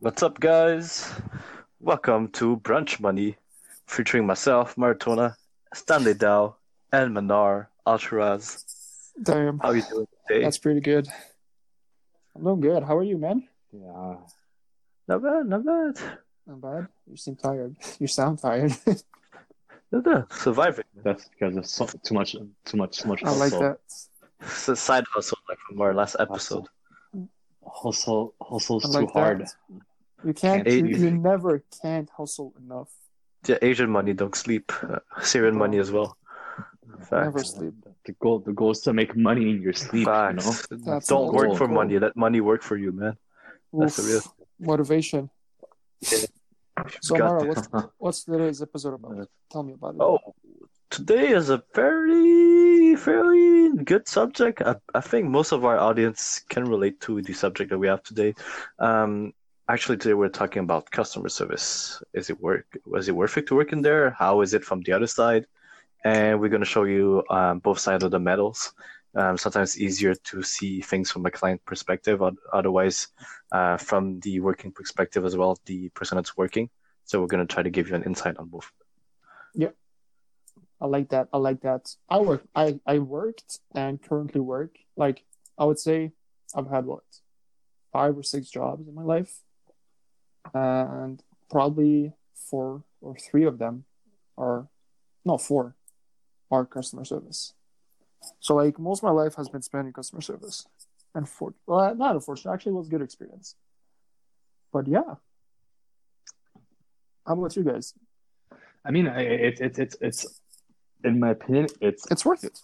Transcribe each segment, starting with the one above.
What's up, guys? Welcome to Brunch Money, featuring myself, Maratona, Stanley Dow, and Manar Alsharaz. Damn, How you doing today? that's pretty good. I'm doing good. How are you, man? Yeah. Not bad, not bad. Not bad. You seem tired. You sound tired. Not bad. Surviving. That's because of so, too much, too much, too much I like that. It's a side hustle, like from our last episode. Hustle, hustle's I too like hard. That. You can't. Can't You, you never can't hustle enough. The Asian money don't sleep. Uh, Syrian money as well. Never sleep. The goal, the goal is to make money in your sleep. You know. That's Don't the work goal. for money. Let money work for you, man. That's the real. motivation. So, Got Mara, what's, what's today's episode about? Tell me about it. Oh, today is a very, very good subject. I, I think most of our audience can relate to the subject that we have today. Um, actually, today we're talking about customer service. Is it work? Was it worth it to work in there? How is it from the other side? And we're going to show you um, both sides of the medals. Um, sometimes easier to see things from a client perspective, otherwise, uh, from the working perspective as well, the person that's working. So we're going to try to give you an insight on both. Yeah, I like that. I like that. I work. I I worked and currently work. Like I would say, I've had what five or six jobs in my life, and probably four or three of them are no four are customer service. So like most of my life has been spent in customer service, and for well, not unfortunately, actually, it was a good experience. But yeah, how about you guys? I mean, I- it's it's it's it's in my opinion, it's It's worth it.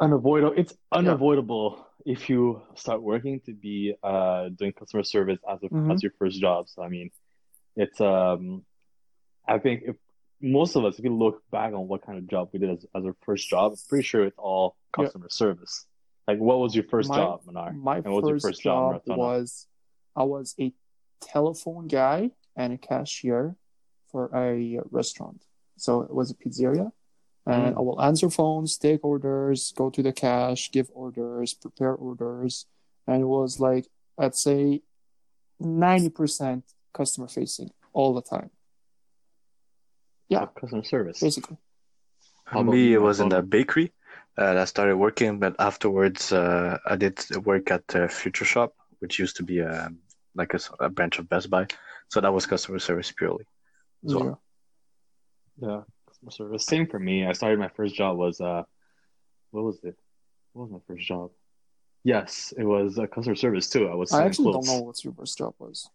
unavoidable. It's unavoidable if you start working to be uh doing customer service as a, Mhm. as your first job. So I mean, it's um, I think if most of us, if you look back on what kind of job we did as, as our first job, I'm pretty sure it's all Yeah. customer service. Like, what was your first My- job, Manar? My And what was your first, first job, job was I was a telephone guy and a cashier for a restaurant. So it was a pizzeria. And Mm. I will answer phones, take orders, go to the cash, give orders, prepare orders. And it was like, I'd say 90% customer facing all the time, Yeah. customer service. basically. How about me, it was in the bakery. Uh, I started working, but afterwards, uh, I did work at uh, Future Shop, which used to be a like a branch of Best Buy. So that was customer service purely. So- Yeah. Yeah, customer service. Same for me. I started my first job was uh, what was it? What was my first job? Yes, it was uh, customer service too. I was I actually clothes. don't know what your first job was.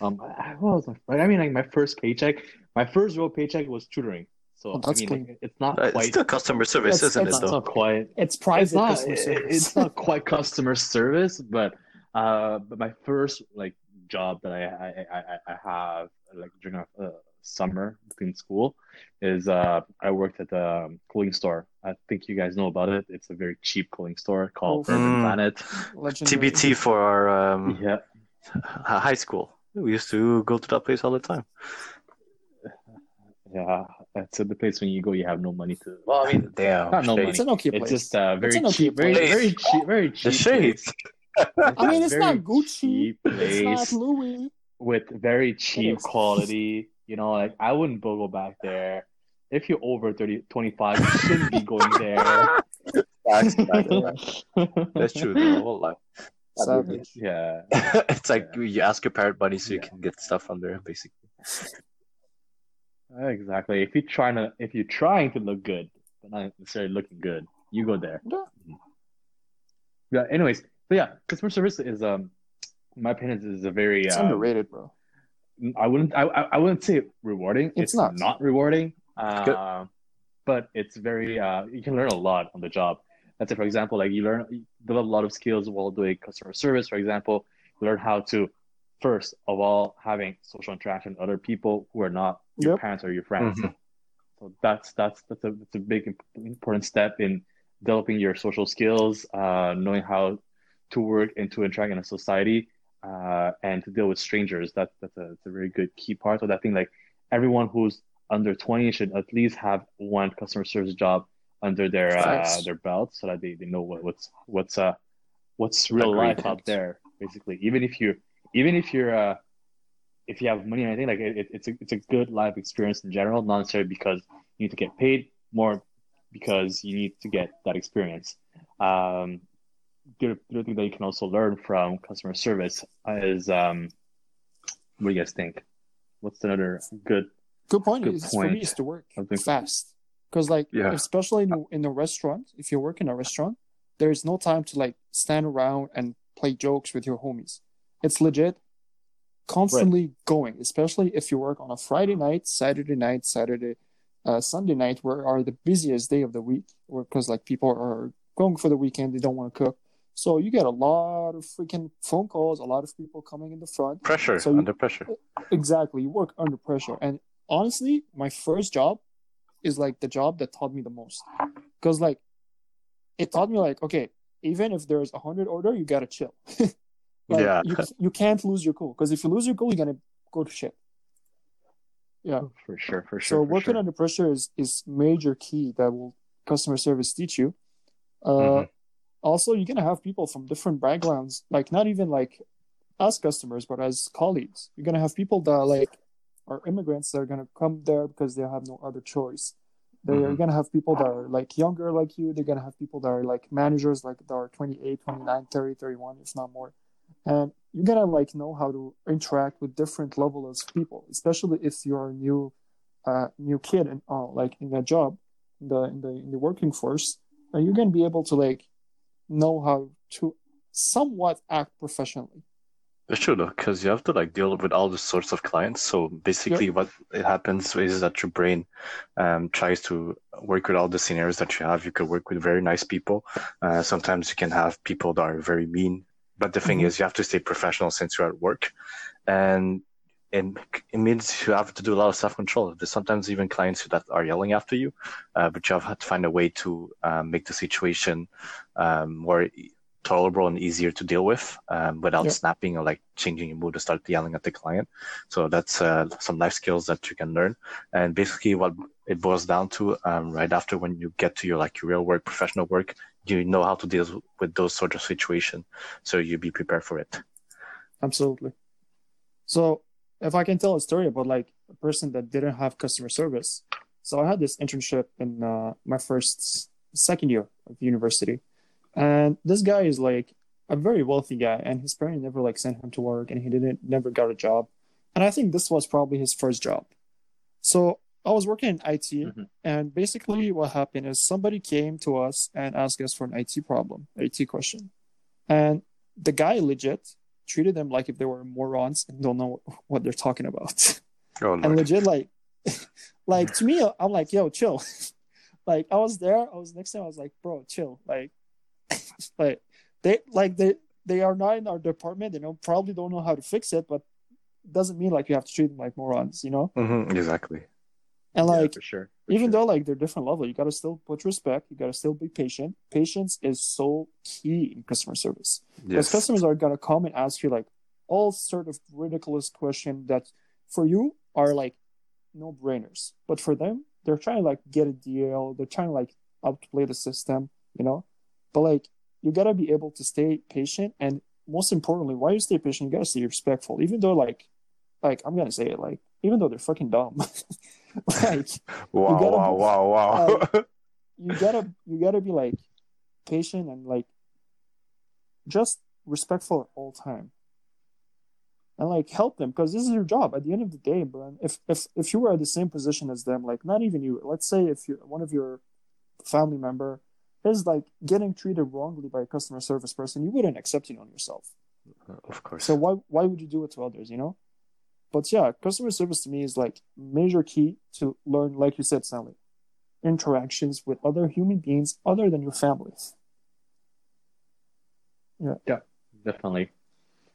Um, I, what was my, I mean, like my first paycheck, my first real paycheck was tutoring. So Oh, that's I mean, like, it's not Uh, It's quite. still customer service, It's- isn't it's it? it's Though not quite. It's It's not. customer it- service. It's not quite customer service, but uh, but my first like job that I I I, I- I have like during a uh, summer between school is uh I worked at the um, clothing store. I think you guys know about it. It's a very cheap clothing store called Oh. Urban Mm. Planet. Legendary. TBT for our um, Yeah, high school. We used to go to that place all the time. yeah. That's the place when you go, you have no money to. Well, I mean, damn. not no money. It's an okay place. It's just uh, very an okay cheap, very place. very cheap, very cheap. The shades. I mean, it's not Gucci. cheap It's not. Louis. with very cheap quality. You know, like I wouldn't go back there. If you're over 30, 25, you shouldn't be going there. Facts, facts. That's true. Though. Whole life. Savage. yeah. it's like you ask your parent money so you Yeah. can get stuff from there, basically. Exactly. If you're trying to if you're trying to look good, but not necessarily looking good, you go there. Yeah. Yeah, anyways, but yeah, customer service is um my opinion is a very It's um, underrated, bro. I wouldn't I, I I wouldn't say rewarding. It's not. not rewarding. Uh, but it's very uh you can learn a lot on the job. Let's say for example, like you learn you develop a lot of skills while doing customer service, for example, you learn how to first of all having social interaction with other people who are not your Yep. parents or your friends. Mhm. So that's that's that's a that's a big important step in developing your social skills, uh, knowing how to work and to interact in a society, uh, and to deal with strangers. That that's a, that's a very good key part. So I think like everyone who's under twenty should at least have one customer service job under their uh, their belt, so that they, they know what, what's what's uh what's real Agreed. life out there. Basically, even if you even if you're uh, if you have money or anything, like it, it's a it's a good life experience in general, not necessarily because you need to get paid more because you need to get that experience. Um, the other thing that you can also learn from customer service is um, what do you guys think? What's another good? Good point. Good is for point. me is to work fast because like Yeah. especially in, in a restaurant if you work in a restaurant there is no time to like stand around and play jokes with your homies it's legit constantly going especially if you work on a friday night saturday night saturday uh, sunday night where are the busiest day of the week because like people are going for the weekend they don't want to cook so you get a lot of freaking phone calls a lot of people coming in the front Pressure So you- under pressure. Exactly. You work under pressure. And honestly, my first job is like the job that taught me the most. Because like it taught me like, okay, even if there's a hundred order, you gotta chill. like, Yeah. You, you can't lose your cool. Because if you lose your cool, you're gonna go to shit. Yeah. For sure, for so sure. for working sure. under pressure is is major key that will customer service teach you. Uh Mhm. Also you're gonna have people from different backgrounds, like not even like us customers, but as colleagues. You're gonna have people that are like are immigrants that are gonna come there because they have no other choice. They're Mhm. gonna have people that are like younger like you, they're gonna have people that are like managers like that are 28, 29, 30, 31, if not more. And you're gonna like know how to interact with different levels of people, especially if you're a new uh new kid and uh, like in that job, in the in the in the working force, and you're gonna be able to like know how to somewhat act professionally. True because you have to like deal with all the sorts of clients. So basically, what it happens is that your brain um, tries to work with all the scenarios that you have. You could work with very nice people. Uh, sometimes you can have people that are very mean. But the thing Mhm. is, you have to stay professional since you're at work, and it, it means you have to do a lot of self control. There's sometimes even clients that are yelling after you, uh, but you have to find a way to um, make the situation um, more tolerable and easier to deal with um, without Yeah. snapping or like changing your mood to start yelling at the client. So that's uh, some life skills that you can learn. And basically, what it boils down to, um, right after when you get to your like your real work, professional work, you know how to deal with those sort of situations. So you be prepared for it. Absolutely. So if I can tell a story about like a person that didn't have customer service. So I had this internship in uh, my first second year of university. And this guy is like a very wealthy guy and his parents never like sent him to work and he didn't never got a job. And I think this was probably his first job. So I was working in IT Mhm. and basically what happened is somebody came to us and asked us for an IT problem, IT question. And the guy legit treated them like if they were morons and don't know what they're talking about. Oh, and legit, like, like to me, I'm like, yo, chill. like I was there, I was next to him, I was like, bro, chill. Like, like they, like they, they are not in our department. They don't probably don't know how to fix it, but doesn't mean like you have to treat them like morons, you know. Mhm, exactly. And like, Yeah, like, for sure. Even sure. though like they're different level, you gotta still put respect. You gotta still be patient. Patience is so key in customer service because Yes. customers are gonna come and ask you like all sort of ridiculous question that for you are like no brainers, but for them they're trying to like get a deal. They're trying to like outplay the system, you know. But like you gotta be able to stay patient, and most importantly, while you stay patient, you gotta stay respectful, even though like, like I'm gonna say it like even though they're fucking dumb, like Wow, gotta wow, be- wow, wow. you gotta you gotta be like patient and like just respectful at all time and like help them because this is your job at the end of the day bro if if if you were at the same position as them like not even you let's say if you one of your family member is like getting treated wrongly by a customer service person you wouldn't accept it on yourself of course. so why why would you do it to others you know but yeah customer service to me is like major key to learn like you said Sally interactions with other human beings other than your families. Yeah, definitely.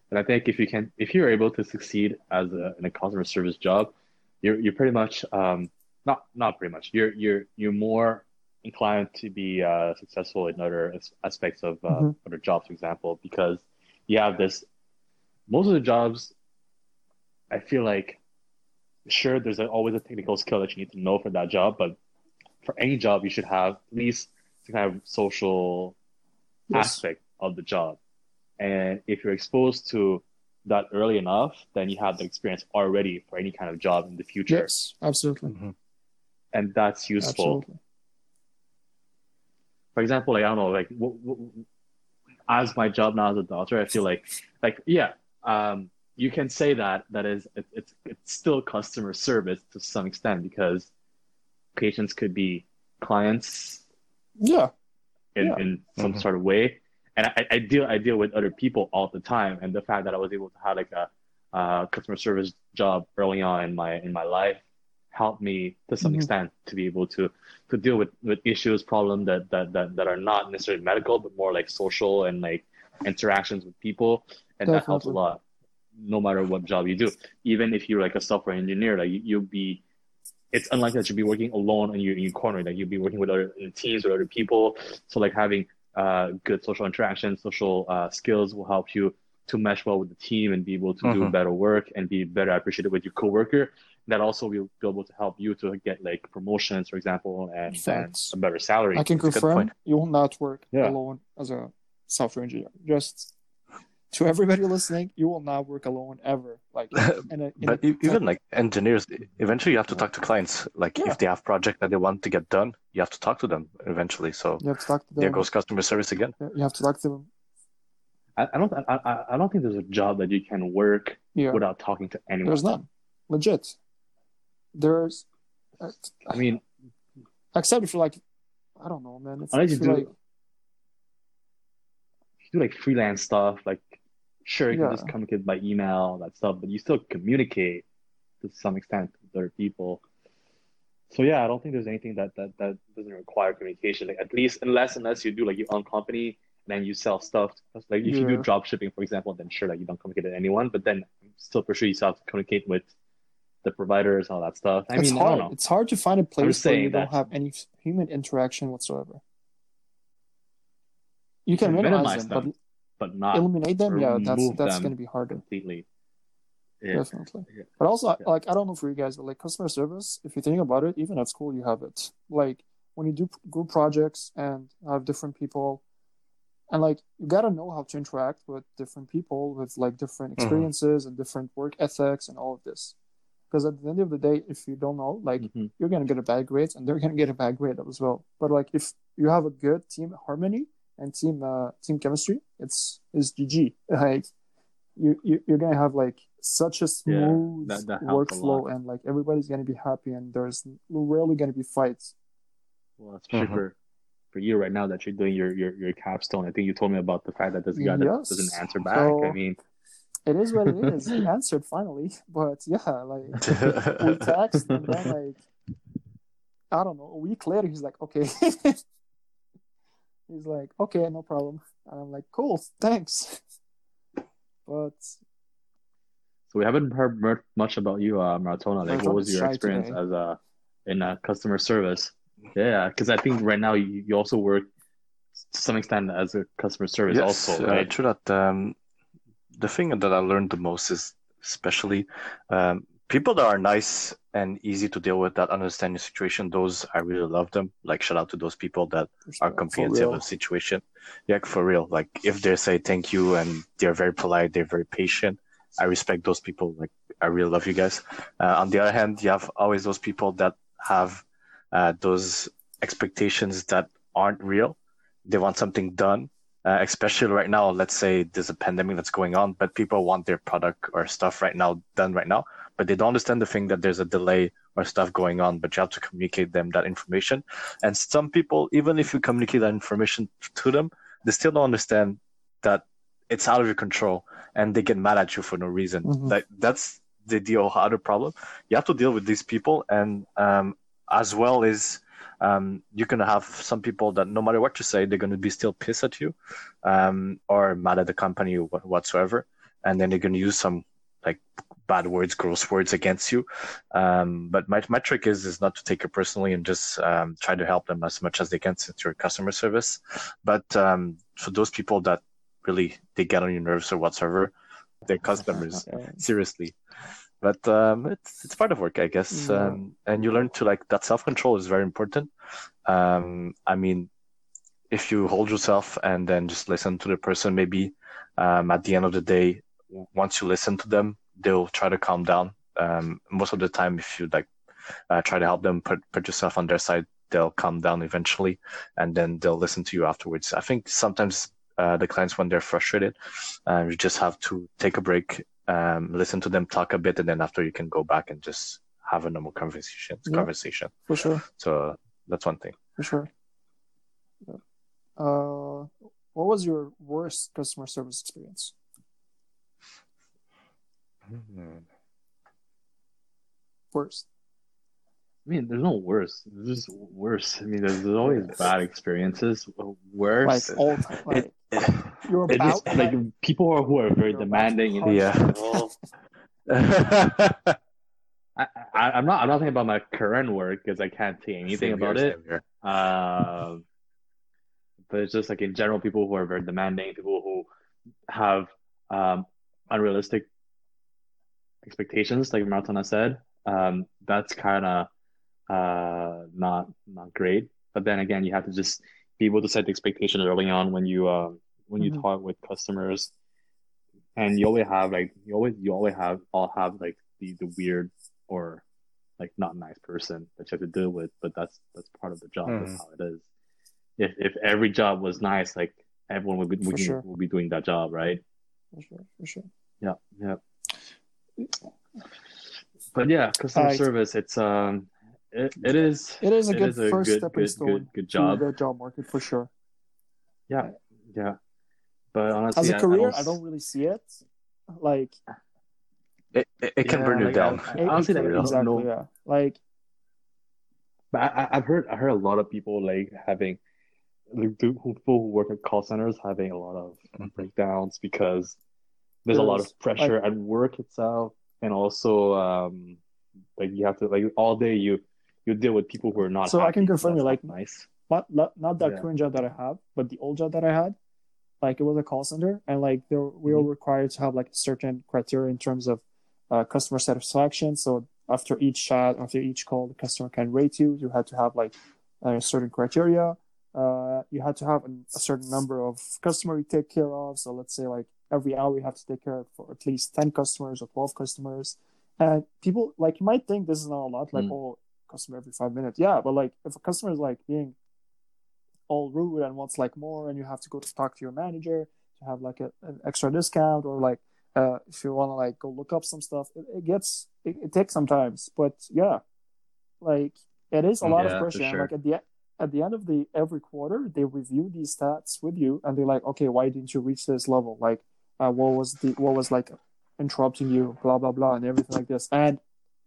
And I think if you can, if you're able to succeed as a, in a customer service job, you're you're pretty much um not not pretty much you're you're you're more inclined to be uh, successful in other aspects of uh, Mhm. other jobs, for example, because you have this. Most of the jobs, I feel like, sure, there's a, always a technical skill that you need to know for that job, but for any job, you should have at least some kind of social Yes. aspect of the job. And if you're exposed to that early enough, then you have the experience already for any kind of job in the future, Yes, absolutely. Mhm. and that's useful. Absolutely. For example, like I don't know, like w- w- as my job now as a doctor, I feel like, like yeah, um, you can say that that is it, it's it's still customer service to some extent because patients could be clients Yeah, in, Yeah. in some Mhm. sort of way. And I, I deal I deal with other people all the time, and the fact that I was able to have like a uh, customer service job early on in my in my life helped me to some Mhm. extent to be able to to deal with with issues, problems that that that that are not necessarily medical, but more like social and like interactions with people, and that helps a lot. No matter what job you do, even if you're like a software engineer, like you, you'll be it's unlikely that you'll be working alone in your, in your corner. Like you'll be working with other teams or other people. So like having uh, good social interaction, social uh, skills will help you to mesh well with the team and be able to do Mhm. better work and be better appreciated with your coworker. That also will be able to help you to get like promotions, for example, and, and a better salary. I can That's confirm you will not work Yeah. alone as a software engineer. Just to everybody listening, you will not work alone ever. Like in a, in But a, even like engineers, eventually you have to talk to clients. Like Yeah. if they have project that they want to get done, you have to talk to them eventually. So you have to talk to them. there goes customer service again. You have to talk to them. I, I don't I, I, I don't think there's a job that you can work Yeah, without talking to anyone. there's none. Legit. There's, I mean, except if you're like, I don't know, man. If, Unless you do- like, do like freelance stuff, like sure you Yeah. can just communicate by email, that stuff, but you still communicate to some extent with other people. So yeah, I don't think there's anything that that, that doesn't require communication. Like at least unless unless you do like your own company and then you sell stuff. Like if you do drop shipping, for example, then sure like you don't communicate with anyone, but then still pretty sure you still have to communicate with the providers, and all that stuff. I it's mean, I hard. know. It's hard to find a place where you don't have any human interaction whatsoever. You can You minimize, minimize them, them, but not eliminate them. Yeah, that's that's going to be harder. completely. Yeah. Definitely. Yeah. But also, Yeah. like, I don't know for you guys, but like customer service, if you think about it, even at school, you have it. Like, when you do group projects and have different people, and like, you gotta know how to interact with different people with like different Mhm. experiences and different work ethics and all of this. Because at the end of the day, if you don't know, like, Mhm. you're gonna get a bad grade and they're gonna get a bad grade as well. But like, if you have a good team harmony and team uh, team chemistry, it's is GG. Like, you, you you're gonna have like such a smooth that- that helps a workflow and like everybody's gonna be happy and there's rarely gonna be fights. Well, especially Mhm. for for you right now that you're doing your, your your capstone. I think you told me about the fact that this guy that Yes. doesn't answer back. So- I mean, It is what it is. he answered finally, but yeah, like we text and then like I don't know. A week later, he's like, okay. he's like, okay, no problem. And I'm like, cool, thanks. But so we haven't heard much about you, uh, Maratona. Like, what was your experience today. as a in uh, customer service? Yeah, because I think right now you, you also work to some extent as a customer service Yes, also, uh, true that. Um, the thing that I learned the most is especially um, people that are nice and easy to deal with that understand your situation. Those I really love them. Like shout out to those people that are comprehensive of situation. Yeah, for real. Like if they say thank you and they're very polite, they're very patient. I respect those people. Like I really love you guys. Uh, on the other hand, you have always those people that have uh, those expectations that aren't real. They want something done. Uh, especially right now, let's say there's a pandemic that's going on, but people want their product or stuff right now done right now, but they don't understand the thing that there's a delay or stuff going on, but you have to communicate them that information. And some people, even if you communicate that information to them, they still don't understand that it's out of your control and they get mad at you for no reason. Mhm. That that's the deal other problem. You have to deal with these people and um, as well as um, you're gonna have some people that no matter what you say, they're gonna be still pissed at you, um, or mad at the company or whatsoever, and then they're gonna use some like bad words, gross words against you. Um, but my my trick is is not to take it personally and just um, try to help them as much as they can since you're customer service. But um, for those people that really they get on your nerves or whatsoever, they're customers seriously. But um, it's it's part of work, I guess. Yeah. Um, and you learn to like that self control is very important. Um, I mean, if you hold yourself and then just listen to the person, maybe um, at the end of the day, once you listen to them, they'll try to calm down. Um, most of the time, if you like uh, try to help them put put yourself on their side, they'll calm down eventually, and then they'll listen to you afterwards. I think sometimes uh, the clients when they're frustrated, uh, you just have to take a break, um, listen to them talk a bit, and then after you can go back and just have a normal conversation. Yeah. Conversation. For sure. So that's one thing. For sure. Uh, what was your worst customer service experience? Worst. I mean, there's no worse. There's just worse. I mean, there's, there's always bad experiences. Worse. Like all time. Like you're It about just, like people who are, who are very You're demanding. And Yeah. I, I, I'm not. I'm not thinking about my current work because I can't say anything Same here, about it. same. Um, but it's just like in general, people who are very demanding, people who have um, unrealistic expectations, like Maratona said. Um, that's kind of uh, not not great. But then again, you have to just be able to set the expectations early on when you um, when you Mhm. talk with customers, and you always have like you always you always have all have like the the weird or like not nice person that you have to deal with. But that's that's part of the job. That's Mhm. how it is. If if every job was nice, like everyone would be would, sure. would be doing that job, right? For sure. For sure. Yeah, yeah. But yeah, customer Alright. service, it's um, it, it is It is a it good is a first good stepping good stone good good job. the job market for sure. Yeah, yeah. But honestly, As a I- career, I I don't really see it. Like It, it, it can Yeah, burn you like, down. I- it- honestly, it- like, I don't exactly, know. yeah. Like But I, I- I've heard I heard a lot of people like having like, people who work at call centers having a lot of breakdowns because there's a lot of pressure at work itself, and also um, like you have to like all day you you deal with people who are not. So I can confirm you, like, nice. not not, not that Yeah. current job that I have, but the old job that I had, like it was a call center, and like there we were Mm-hmm. required to have like certain criteria in terms of uh, customer satisfaction. So after each chat, after each call, the customer can rate you. You had to have like a certain criteria. Uh, you had to have an, a certain number of customer you take care of. So let's say like every hour you have to take care of for at least ten customers or twelve customers. And people like you might think this is not a lot, like Mm. oh customer every five minutes. Yeah, but like if a customer is like being all rude and wants like more, and you have to go to talk to your manager to have like a, an extra discount, or like uh, if you want to like go look up some stuff, it, it gets it, it takes some times. But yeah, like it is a lot Yeah, of pressure. And sure. like at the at the end of the every quarter, they review these stats with you, and they're like, okay, why didn't you reach this level? Like, uh, what was the what was like interrupting you, blah blah blah, and everything like this. And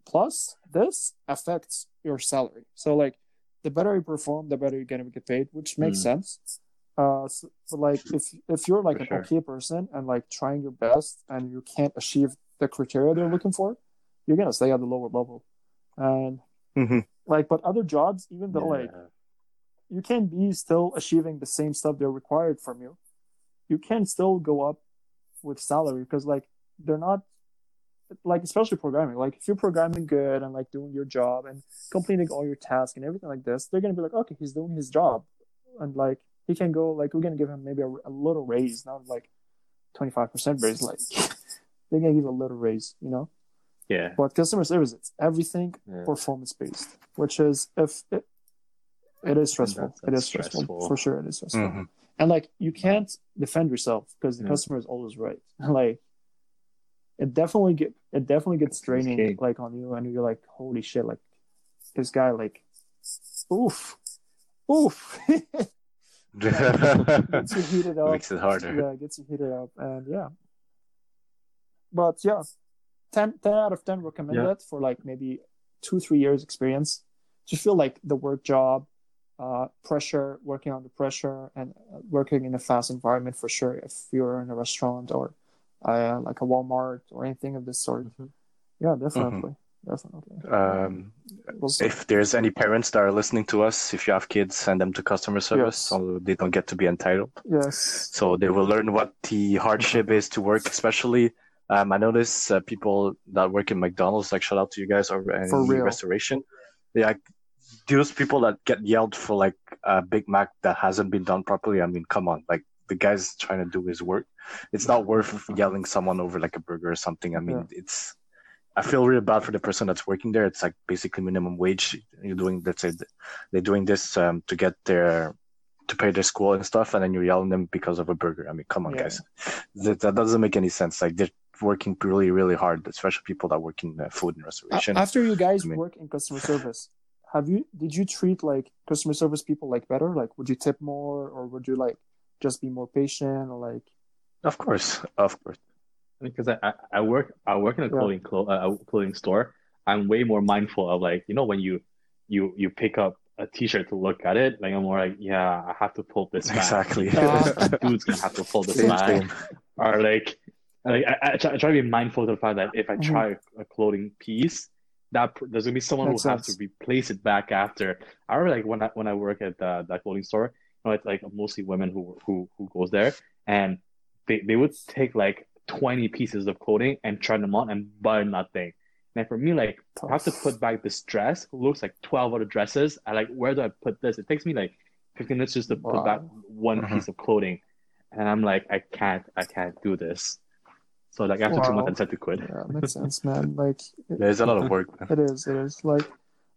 plus, this affects your salary. So like, the better you perform, the better you're gonna get paid, which makes Mm. sense. Uh, so, but like if if you're like For an sure. okay person and like trying your best and you can't achieve the criteria they're looking for, you're gonna stay at the lower level. And Mhm. like, but other jobs, even though like you can be still achieving the same stuff they're required from you, you can still go up with salary because like they're not like especially programming. Like if you're programming good and like doing your job and completing all your tasks and everything like this, they're gonna be like, okay, he's doing his job, and like he can go like we're gonna give him maybe a, a little raise, not like twenty five percent raise. Like they're gonna give a little raise, you know. yeah. But customer service, it's everything Yeah. performance based, which is if it, it is stressful. That's- that's is stressful, stressful. for sure. It is stressful, Mhm. And like you can't defend yourself because the Yeah. customer is always right. like it definitely get it definitely gets draining like on you, and you're like, holy shit, like this guy, like, oof, oof, gets you heated up. Makes it harder. Yeah, it gets you heated up, and yeah. But yeah, 10, 10 out of ten recommend Yeah. it for like maybe two three years experience. Just feel like the work job, uh, pressure, working under pressure, and uh, working in a fast environment for sure. If you're in a restaurant or uh, like a Walmart or anything of this sort, Mhm. yeah, definitely, definitely. Um, if there's any parents that are listening to us, if you have kids, send them to customer service Yes. so they don't get to be entitled. yes, So they will learn what the hardship is to work, especially. Um, I notice uh, people that work in McDonald's, like shout out to you guys, or any real. restoration. They like those people that get yelled for like a Big Mac that hasn't been done properly. I mean, come on, like the guy's trying to do his work. It's not worth yelling someone over like a burger or something. I mean, it's. I feel really bad for the person that's working there. It's like basically minimum wage. You're doing, let's say, they're doing this um, to get their to pay their school and stuff, and then you're yelling them because of a burger. I mean, come on, Yeah. guys, that, that doesn't make any sense. Like they're working really, really hard, especially people that work in uh, food and restoration. After you guys I mean- work in customer service, have you did you treat like customer service people like better? Like, would you tip more, or would you like just be more patient, or like? Of course, of course. because I, I, I work I work in a Yeah. clothing clo- uh, a clothing store. I'm way more mindful of like you know when you you you pick up a t-shirt to look at it like I'm more like yeah I have to pull this back Exactly. Yeah. dude's gonna have to pull this Same, back same. or like like I, I, try, I try to be mindful of the fact that if I Mhm. try a clothing piece that pr- there's gonna be someone Makes who has to replace it back after. I remember like when I when I work at the, that clothing store, you know, it's like mostly women who who who goes there, and they they would take like 20 pieces of clothing and try them on and buy nothing. And for me, like I have to put back this dress looks like 12 other dresses. I like where do I put this? It takes me like 15 minutes just to put Wow. back one Mhm. piece of clothing, and I'm like I can't I can't do this. So like after two months, I to quit. Yeah, that makes sense, man. Like, it, There's a lot of work. Man. it is. It is. Like,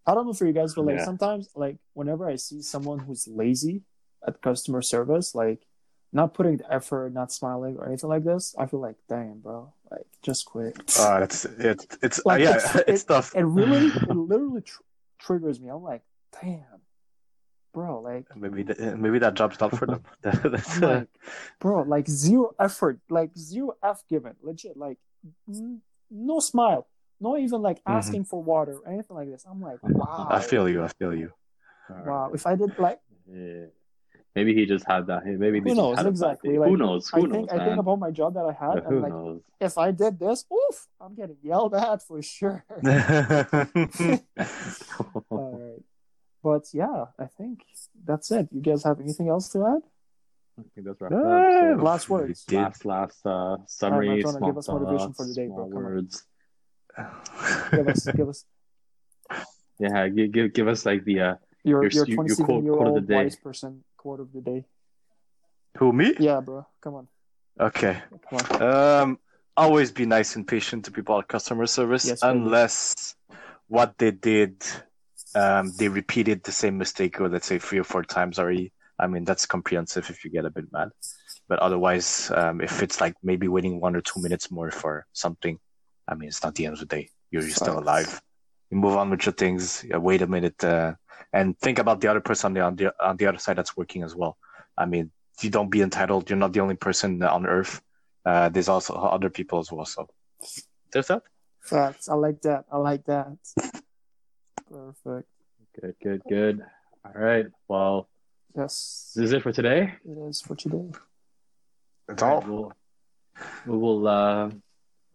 I don't know for you guys, but like Yeah. sometimes, like whenever I see someone who's lazy at customer service, like not putting the effort, not smiling or anything like this, I feel like, damn, bro, like just quit. Uh, it's it's it's Like, uh, yeah, it's- it's, it- tough. it really, it literally tr- triggers me. I'm like, damn, bro, like. Maybe the, maybe that job's not for them. That's, uh, like, bro, like zero effort, like zero F given, legit, like n- no smile, not even like Mhm. asking for water or anything like this. I'm like, wow, I feel you. I feel you. wow. If I did like, Yeah. Maybe he just had that. Maybe they who just knows had exactly? Like, who knows? Who I knows, think I man? think about my job that I had, But who and like, knows? if I did this, oof, I'm getting yelled at for sure. All right, but yeah, I think that's it. You guys have anything else to add? I think that's right. Yeah, So, Last we words. did. last last uh, summary. Antonio, small give us motivation for the day, bro. small Come words. Give us, give us Yeah, give, give give us like the uh, your Your- your your 27 quote- year quote of old the day. wise person quote of the day. Who me? Yeah, bro, come on, Okay. come on. Um, always be nice and patient to people at customer service, Yes, sir. unless what they did, um, they repeated the same mistake, or let's say three or four times already. I mean, that's comprehensive if you get a bit mad. But otherwise, um, if it's like maybe waiting one or two minutes more for something, I mean, it's not the end of the day. You're still alive. You move on with your things. Yeah, wait a minute, uh, and think about the other person on the, on the on the other side that's working as well. I mean, you don't be entitled. You're not the only person on earth. Uh, there's also other people as well. So there's that. Facts. I like that. I like that. Perfect. good, good, good. All right. Well, Yes, this is it for today. it is for today. That's All right, We'll, we will uh,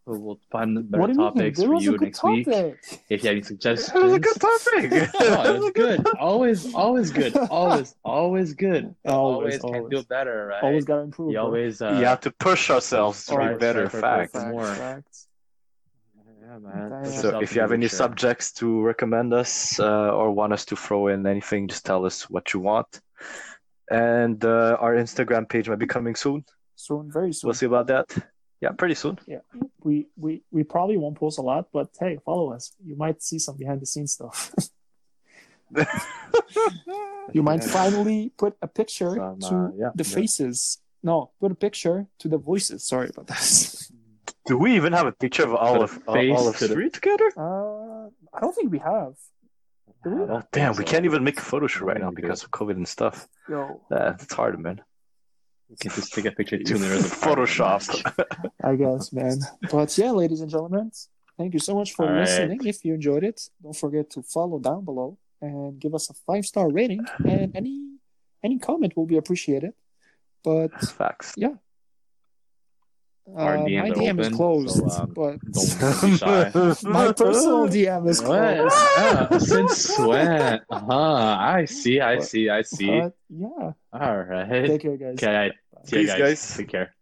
we will find better what do you mean? topics for you a good next week. If you have any suggestions, That was a good topic. oh, it's good. Always, always good. Always, always good. Always, Always, can always. do better, right? Always gotta improve. you bro. always, uh, you have to push ourselves to Alright, be better. Facts. Facts, more. facts. Yeah, man. So if you have any future. subjects to recommend us uh, or want us to throw in anything, just tell us what you want. And uh, our Instagram page might be coming soon. Soon, very soon. We'll see about that. Yeah, pretty soon. Yeah, we, we we probably won't post a lot, but hey, follow us. You might see some behind the scenes stuff. you might Yeah. finally put a picture Some, to uh, yeah, the yeah. faces. No, put a picture to the voices. Sorry about that. Do we even have a picture of all Put a of all, all of to the- three together? Uh, I don't think we have. Do we? Oh damn, we can't even make a photo shoot right now because of COVID and stuff. Yo, Uh, it's hard, man. We can just take a picture two minutes apart. Photoshop. I guess, man. But yeah, ladies and gentlemen, thank you so much for All right. listening. If you enjoyed it, don't forget to follow down below and give us a five star rating. And any any comment will be appreciated. But Facts. Our uh, DMs my are DM is closed. so, um, but Don't, don't be shy. my personal DM is What? closed. Ah, since when? Uh-huh. I see, I But- see, I see. But yeah, All right. take care, guys. Okay, see you Peace, guys. guys. Take care.